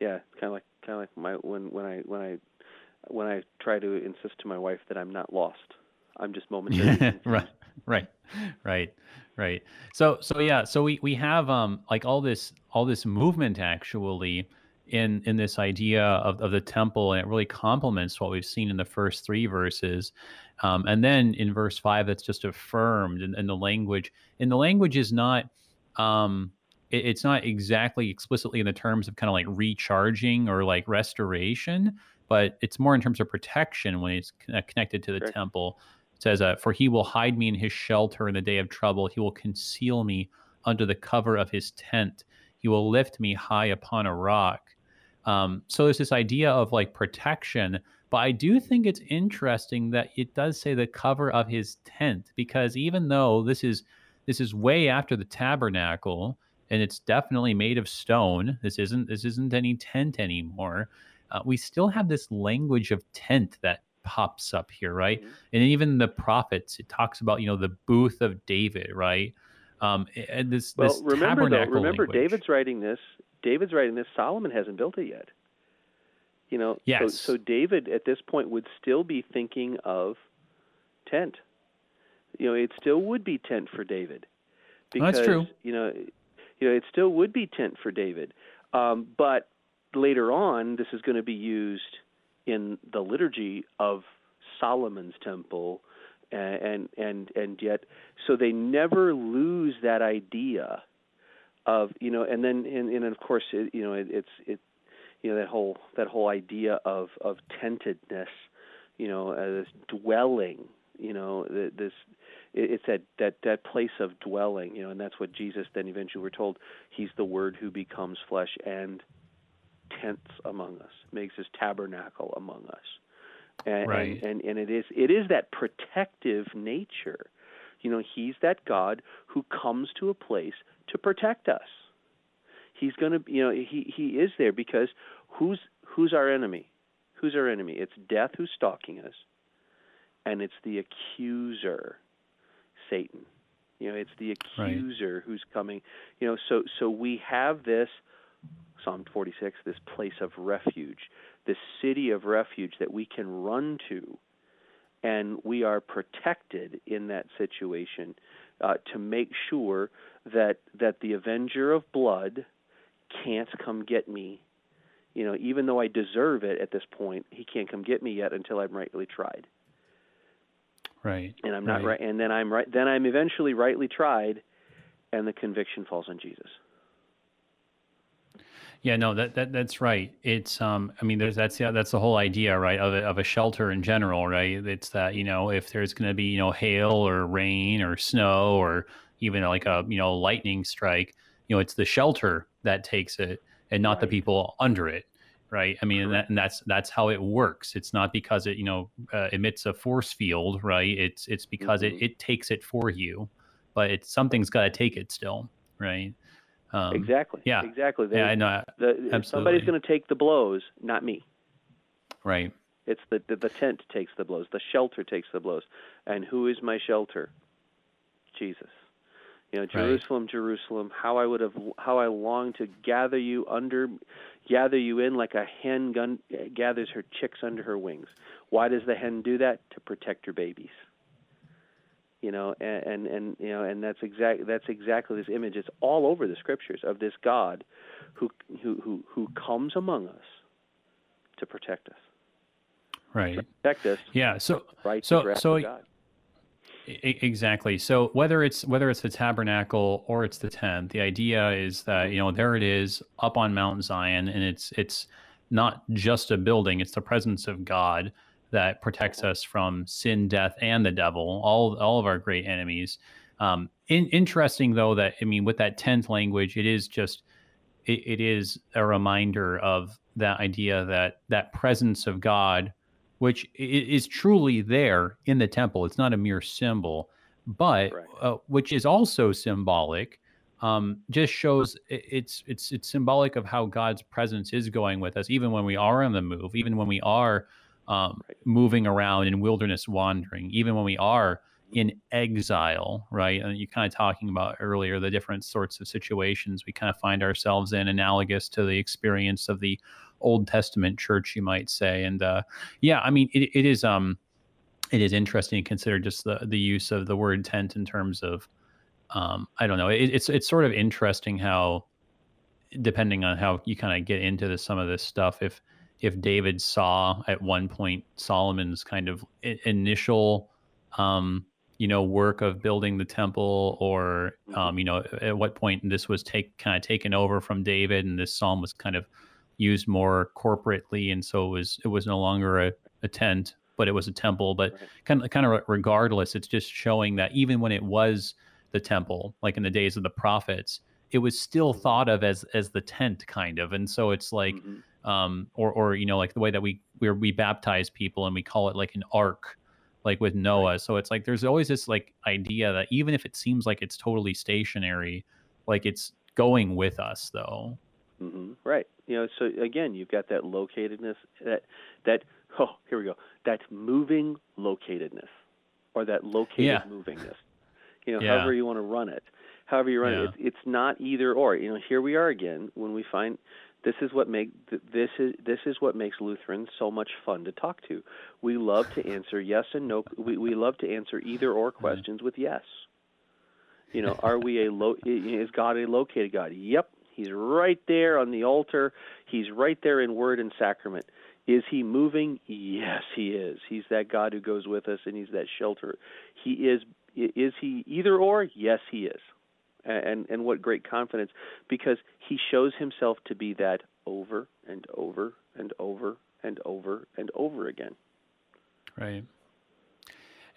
Yeah, kind of like kind of like my when when I when I when I try to insist to my wife that I'm not lost. I'm just momentary. right, right, right, right. So so yeah, so we we have um like all this all this movement actually in in this idea of, of the temple and it really complements what we've seen in the first three verses um, and then in verse five that's just affirmed in, in the language and the language is not um, it, it's not exactly explicitly in the terms of kind of like recharging or like restoration, but it's more in terms of protection when it's uh, connected to the sure. temple. It says, uh, "For he will hide me in his shelter in the day of trouble. He will conceal me under the cover of his tent. He will lift me high upon a rock." Um, so there's this idea of like protection, but I do think it's interesting that it does say the cover of his tent because even though this is this is way after the tabernacle, and it's definitely made of stone. This isn't this isn't any tent anymore. Uh, we still have this language of tent that pops up here, right? Mm-hmm. And even the prophets, it talks about you know the booth of David, right? Um, and this well, this remember though, remember language. David's writing this. David's writing this. Solomon hasn't built it yet. You know, yes. so, so David at this point would still be thinking of tent. You know, it still would be tent for David. Because, That's true. You know, you know, it still would be tent for David. Um, but later on, this is going to be used in the liturgy of Solomon's temple, and and and yet, so they never lose that idea of you know, and then and, and of course, it, you know, it, it's it, you know, that whole that whole idea of of tentedness, you know, as dwelling, you know, this it's that that that place of dwelling, you know, and that's what Jesus then eventually we're told he's the Word who becomes flesh and tents among us, makes his tabernacle among us, and, right. and, and and it is it is that protective nature, you know, he's that God who comes to a place to protect us. He's going to, you know, he he is there because who's who's our enemy? Who's our enemy? It's death who's stalking us, and it's the accuser Satan. You know, it's the accuser right. who's coming. You know, so so we have this Psalm 46, this place of refuge, this city of refuge that we can run to, and we are protected in that situation uh, to make sure that that the avenger of blood can't come get me. You know, even though I deserve it at this point, he can't come get me yet until I'm rightly tried. Right. And I'm not right. right. And then I'm right. Then I'm eventually rightly tried, and the conviction falls on Jesus. Yeah, no, that, that that's right. It's um, I mean, there's that's yeah, that's the whole idea, right, of a, of a shelter in general, right? It's that you know if there's going to be you know hail or rain or snow or even like a you know lightning strike, you know, it's the shelter that takes it and not right. the people under it, right? I mean, and, that, and, that's that's how it works. It's not because it you know uh, emits a force field, right? It's it's because mm-hmm. it it takes it for you, but it's something's got to take it still, right? Um, exactly. Yeah. Exactly. They, yeah, I know. The, Absolutely. Somebody's going to take the blows, not me. Right. It's the, the the tent takes the blows. The shelter takes the blows. And who is my shelter? Jesus. You know, Jerusalem, right. Jerusalem, how I would have, how I long to gather you under, gather you in like a hen gun, gathers her chicks under her wings. Why does the hen do that? To protect her babies you know and, and and you know and that's exact that's exactly this image it's all over the scriptures of this god who who who who comes among us to protect us right to protect us yeah so right so so exactly so whether it's whether it's the tabernacle or it's the tent the idea is that you know there it is up on mount zion and it's it's not just a building it's the presence of god that protects us from sin, death, and the devil, all all of our great enemies. Um, in, interesting though that I mean, with that tenth language, it is just it, it is a reminder of that idea that that presence of God, which is truly there in the temple. It's not a mere symbol, but right. uh, which is also symbolic. Um, just shows it's it's it's symbolic of how God's presence is going with us, even when we are on the move, even when we are um, right. moving around in wilderness wandering, even when we are in exile, right? And you kind of talking about earlier the different sorts of situations we kind of find ourselves in, analogous to the experience of the Old Testament church, you might say. And uh, yeah, I mean, it, it is um, it is interesting to consider just the the use of the word tent in terms of um, I don't know. It, it's it's sort of interesting how, depending on how you kind of get into this, some of this stuff, if if David saw at one point Solomon's kind of initial, um, you know, work of building the temple, or mm-hmm. um, you know, at what point this was take kind of taken over from David, and this psalm was kind of used more corporately, and so it was it was no longer a, a tent, but it was a temple. But kind of kind of regardless, it's just showing that even when it was the temple, like in the days of the prophets, it was still mm-hmm. thought of as as the tent kind of, and so it's like. Mm-hmm um, or or you know like the way that we we we baptize people and we call it like an ark, like with Noah. So it's like there's always this like idea that even if it seems like it's totally stationary, like it's going with us though. Mm-hmm. Right. You know. So again, you've got that locatedness. That that oh here we go. That moving locatedness, or that located yeah. movingness. You know, yeah. however you want to run it however you run yeah. it. It's, it's not either or. You know, here we are again when we find this is what make this is this is what makes Lutherans so much fun to talk to. We love to answer yes and no. We we love to answer either or mm-hmm. questions with yes. You know, are we a lo- is God a located God? Yep, He's right there on the altar. He's right there in word and sacrament. Is he moving? Yes, he is. He's that God who goes with us and he's that shelter. He is is he either or? Yes, he is and and what great confidence because he shows himself to be that over and over and over and over and over again. Right.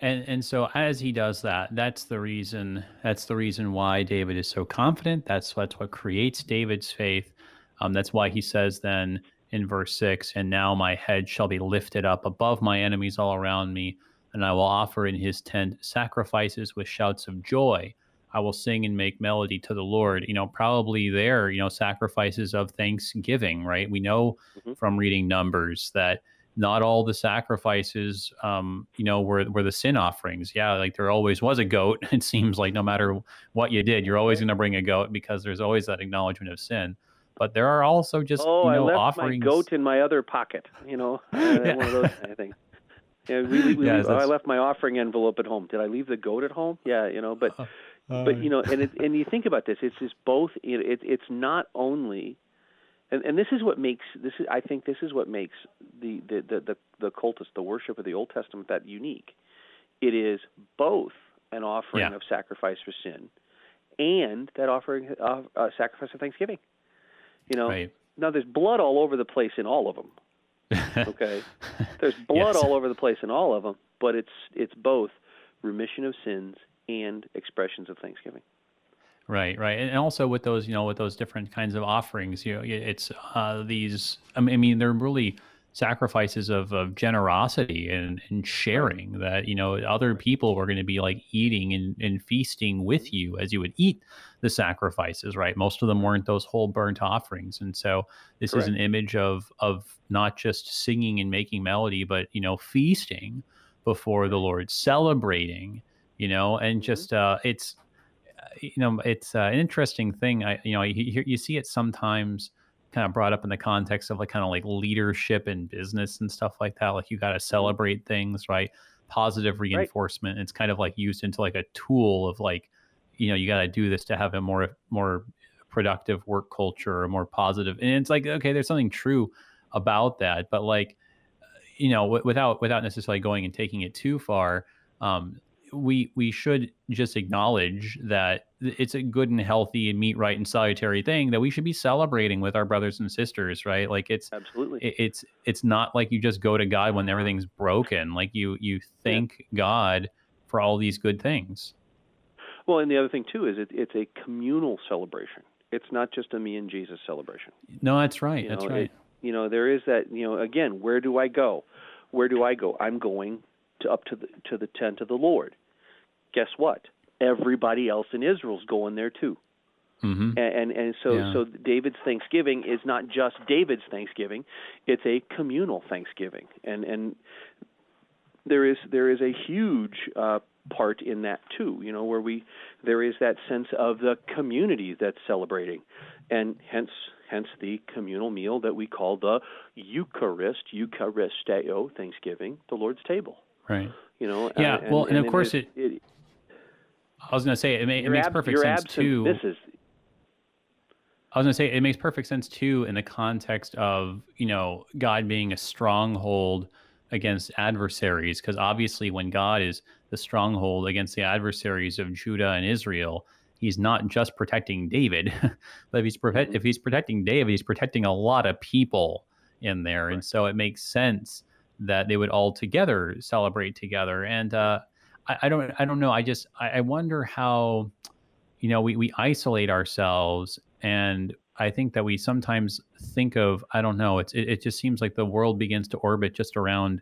And and so as he does that, that's the reason that's the reason why David is so confident. That's that's what creates David's faith. Um, that's why he says then in verse six, and now my head shall be lifted up above my enemies all around me, and I will offer in his tent sacrifices with shouts of joy. I will sing and make melody to the Lord. You know, probably there, you know, sacrifices of thanksgiving, right? We know mm-hmm. from reading Numbers that not all the sacrifices, um, you know, were were the sin offerings. Yeah, like there always was a goat. It seems like no matter what you did, you're always going to bring a goat because there's always that acknowledgement of sin. But there are also just oh, you know, I left offerings. my goat in my other pocket. You know, uh, one of those kind of things. Yeah, we, we, yes, oh, I left my offering envelope at home. Did I leave the goat at home? Yeah, you know, but. Uh, but you know, and it, and you think about this, it's just both. It, it's not only, and, and this is what makes this. Is, I think this is what makes the the the the, the cultus, the worship of the Old Testament, that unique. It is both an offering yeah. of sacrifice for sin, and that offering uh, uh, sacrifice of thanksgiving. You know, right. now there's blood all over the place in all of them. Okay, there's blood yes. all over the place in all of them, but it's it's both remission of sins and expressions of thanksgiving. Right, right, and also with those, you know, with those different kinds of offerings, you know, it's uh, these. I mean, they're really sacrifices of, of generosity and, and sharing that you know other people were going to be like eating and, and feasting with you as you would eat the sacrifices right most of them weren't those whole burnt offerings and so this Correct. is an image of of not just singing and making melody but you know feasting before the lord celebrating you know and mm-hmm. just uh it's you know it's uh, an interesting thing i you know you, you see it sometimes kind of brought up in the context of like kind of like leadership and business and stuff like that. Like you got to mm-hmm. celebrate things, right? Positive reinforcement. Right. It's kind of like used into like a tool of like, you know, you got to do this to have a more more productive work culture, or more positive. And it's like, okay, there's something true about that, but like, you know, w- without without necessarily going and taking it too far, um, we we should just acknowledge that it's a good and healthy and meet right and salutary thing that we should be celebrating with our brothers and sisters right? Like it's absolutely. it, it's it's not like you just go to god when everything's broken. Like you you thank yeah. god for all these good things. Well and the other thing too is it, it's a communal celebration. It's not just a me and jesus celebration. No that's right you that's know, right. it, you know there is that you know again where do i go? Where do i go? I'm going to up to the to the tent of the lord guess what? Everybody else in Israel's going there too. Mm-hmm. And, and, and so yeah. so David's Thanksgiving is not just David's Thanksgiving; it's a communal Thanksgiving, and and there is there is a huge uh, part in that too. You know, where we there is that sense of the community that's celebrating, and hence hence the communal meal that we call the Eucharist, Eucharisteo, Thanksgiving, the Lord's table. Right. You know. Yeah. And, well, and, and of course it, it I was going to say it, may, it makes ab- perfect sense absent, too. This is. I was going to say it makes perfect sense too in the context of you know God being a stronghold against adversaries, because obviously when God is the stronghold against the adversaries of Judah and Israel, He's not just protecting David, but if he's mm-hmm. if he's protecting David, he's protecting a lot of people in there, right. and so it makes sense that they would all together celebrate together. And uh, I, I don't I don't know. I just I, I wonder how you know we, we isolate ourselves and I think that we sometimes think of I don't know it's it, it just seems like the world begins to orbit just around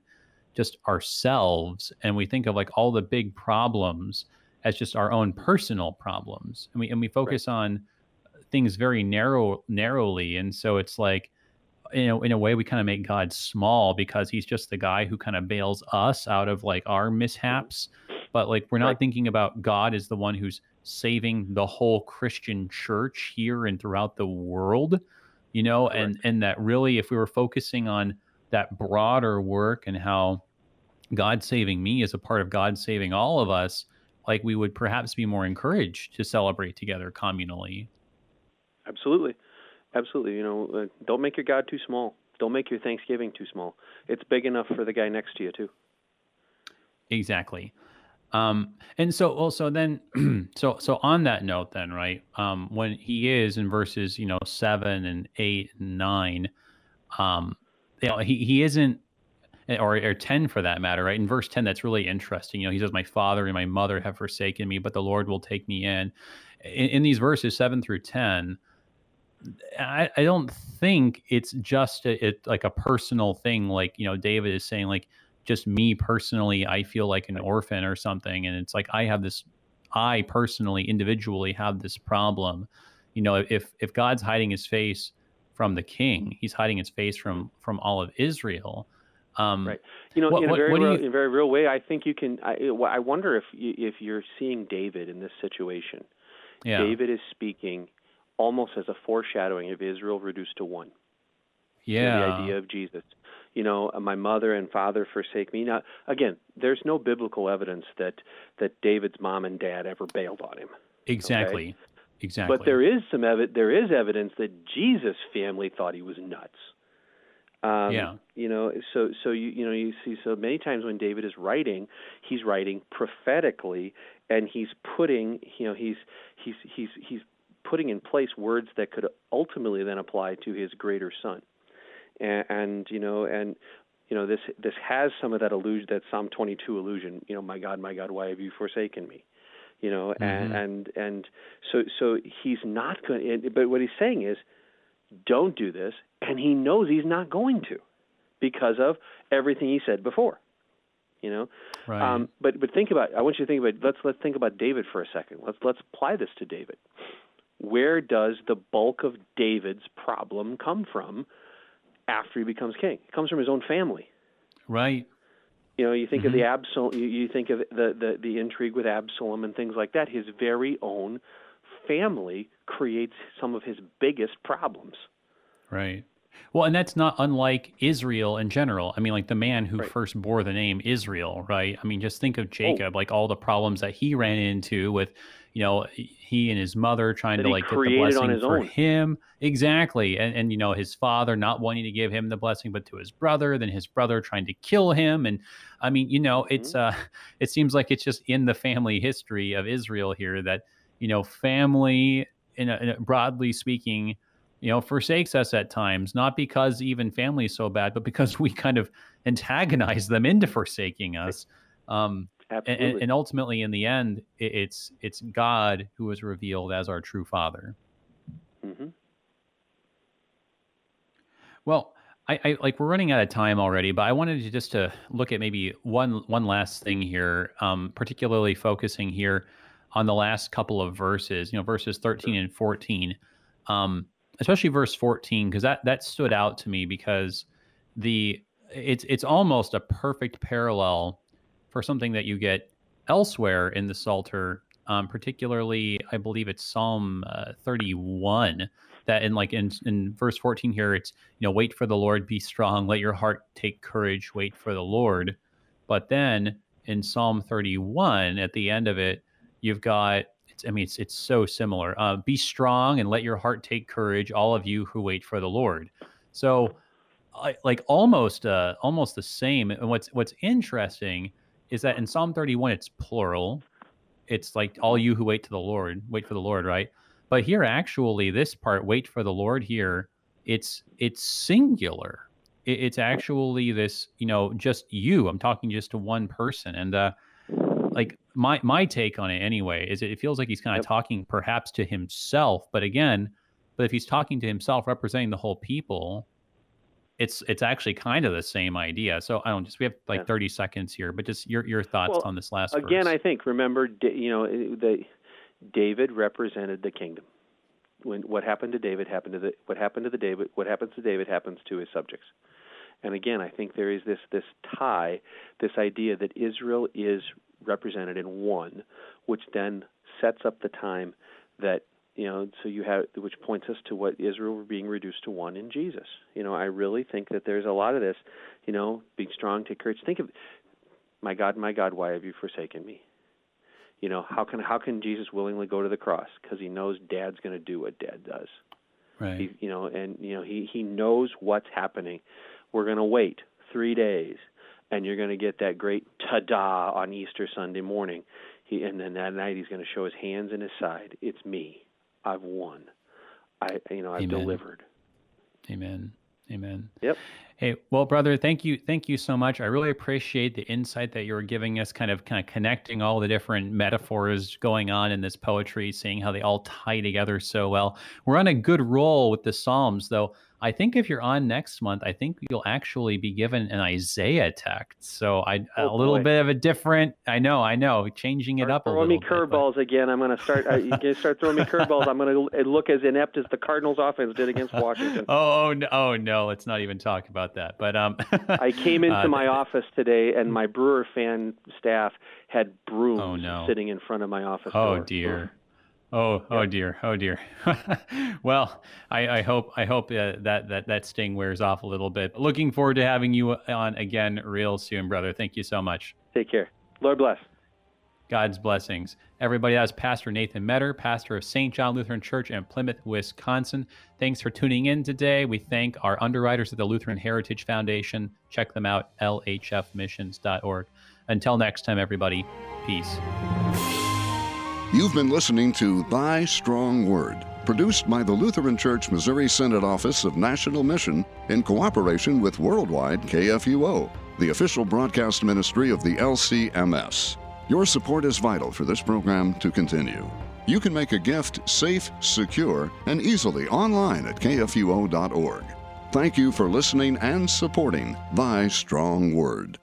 just ourselves and we think of like all the big problems as just our own personal problems and we and we focus right. on things very narrow narrowly and so it's like you know in a way we kind of make god small because he's just the guy who kind of bails us out of like our mishaps but like we're not right. thinking about god as the one who's saving the whole christian church here and throughout the world you know right. and and that really if we were focusing on that broader work and how god saving me is a part of god saving all of us like we would perhaps be more encouraged to celebrate together communally absolutely Absolutely. You know, uh, don't make your God too small. Don't make your Thanksgiving too small. It's big enough for the guy next to you too. Exactly. Um, and so also then, so so on that note, then right, um, when he is in verses, you know, seven and eight and nine, um, you know, he he isn't, or or ten for that matter, right? In verse ten, that's really interesting. You know, he says, "My father and my mother have forsaken me, but the Lord will take me in." In, in these verses seven through ten, I, I don't think it's just a, it like a personal thing. Like you know, David is saying like just me personally, I feel like an orphan or something, and it's like I have this. I personally, individually, have this problem. You know, if if God's hiding His face from the king, He's hiding His face from from all of Israel. Um, right. You know, what, in, a very real, you... in a very real way, I think you can. I, I wonder if you, if you're seeing David in this situation. Yeah. David is speaking almost as a foreshadowing of Israel reduced to one. Yeah. the idea of Jesus. You know, my mother and father forsake me. Now, again, there's no biblical evidence that that David's mom and dad ever bailed on him. Exactly. Okay? Exactly. But there is some evi- there is evidence that Jesus' family thought he was nuts. Um, yeah. You know, so so you you know you see so many times when David is writing, he's writing prophetically, and he's putting you know he's he's he's he's putting in place words that could ultimately then apply to his greater son. And, and you know, and you know, this this has some of that illusion, that Psalm 22 illusion. You know, my God, my God, why have you forsaken me? You know, mm-hmm. and and and so so he's not going. But what he's saying is, don't do this, and he knows he's not going to, because of everything he said before. You know, right. um, but but think about. I want you to think about. Let's let's think about David for a second. Let's let's apply this to David. Where does the bulk of David's problem come from after he becomes king? It comes from his own family. Right. You know, you think mm-hmm. of the mm-hmm. Absalom. You, you think of the, the the intrigue with Absalom and things like that. His very own family creates some of his biggest problems. Right. Well, and that's not unlike Israel in general. I mean, like the man who right. first bore the name Israel, right? I mean, just think of oh. Jacob, oh. like all the problems that he ran into with, you know, he and his mother trying that to like get the blessing for own. him. Exactly. And, and, you know, his father not wanting to give him the blessing, but to his brother, then his brother trying to kill him. And I mean, you know, mm-hmm. it's, uh, it seems like it's just in the family history of Israel here that, you know, family, in, a, in a broadly speaking, you know, forsakes us at times, not because even family is so bad, but because we kind of antagonize them into forsaking us. Um, Absolutely. And, and, ultimately, in the end, it's it's God who is revealed as our true Father. Mm-hmm. Well, I, I, like we're running out of time already, but I wanted to just to look at maybe one one last thing here, um, particularly focusing here on the last couple of verses. You know, verses thirteen and fourteen. Um, especially verse 14 because that that stood out to me because the it's it's almost a perfect parallel for something that you get elsewhere in the Psalter, um, particularly I believe it's Psalm uh, 31 that in like in in verse 14 here it's you know wait for the Lord be strong let your heart take courage wait for the Lord but then in Psalm 31 at the end of it you've got it's, I mean, it's it's so similar. Uh, be strong and let your heart take courage, all of you who wait for the Lord. So, I, like almost uh, almost the same. And what's what's interesting is that in Psalm 31 it's plural. It's like all you who wait to the Lord, wait for the Lord, right? But here, actually, this part, wait for the Lord. Here, it's it's singular. It, it's actually this, you know, just you. I'm talking just to one person, and uh, like my my take on it anyway is it, feels like he's kind of yep. talking perhaps to himself, but again, but if he's talking to himself representing the whole people, it's it's actually kind of the same idea. So I don't just we have like yeah. 30 seconds here, but just your your thoughts well, on this last again. Verse. I think remember you know eh, the David represented the kingdom. When what happened to David happened to the what happened to the David what happens to David happens to his subjects. And again, I think there is this this tie, this idea that Israel is represented in one, which then sets up the time that you know so you have which points us to what Israel were being reduced to one in Jesus. You know, I really think that there's a lot of this, you know, being strong, take courage. Think of my God, my God, why have you forsaken me? You know, how can how can Jesus willingly go to the cross? Because he knows Dad's going to do what Dad does. Right. He, you know, and you know he he knows what's happening. We're going to wait three days and you're going to get that great ta-da on Easter Sunday morning. He, and then that night he's going to show his hands and his side. It's me. I've won. I, you know, I've Amen. delivered. Amen. Amen. Yep. Hey, well, brother, thank you, thank you so much. I really appreciate the insight that you were giving us, kind of, kind of connecting all the different metaphors going on in this poetry, seeing how they all tie together so well. We're on a good roll with the Psalms, though. I think if you're on next month, I think you'll actually be given an Isaiah text. So I oh, a little boy. bit of a different. I know, I know, changing it start up a little. Throwing me curveballs again. I'm going to start. Uh, you can start throwing me curveballs. I'm going to look as inept as the Cardinals' offense did against Washington. oh, oh no, oh no, let's not even talk about that. But um, I came into uh, my office today, and my Brewer fan staff had brooms oh, no. sitting in front of my office. Oh door. dear. Oh, oh dear, oh dear. well, I, I, hope I hope uh, that that that sting wears off a little bit. Looking forward to having you on again real soon, brother. Thank you so much. Take care. Lord bless. God's blessings. Everybody, that's Pastor Nathan Metter, pastor of St. John Lutheran Church in Plymouth, Wisconsin. Thanks for tuning in today. We thank our underwriters at the Lutheran Heritage Foundation. Check them out, lhfmissions.org. Until next time, everybody, peace. You've been listening to Thy Strong Word produced by the Lutheran Church Missouri Synod Office of National Mission in cooperation with Worldwide KFUO, the official broadcast ministry of the LCMS. Your support is vital for this program to continue. You can make a gift safe, secure, and easily online at kfuo.org. Thank you for listening and supporting Thy Strong Word.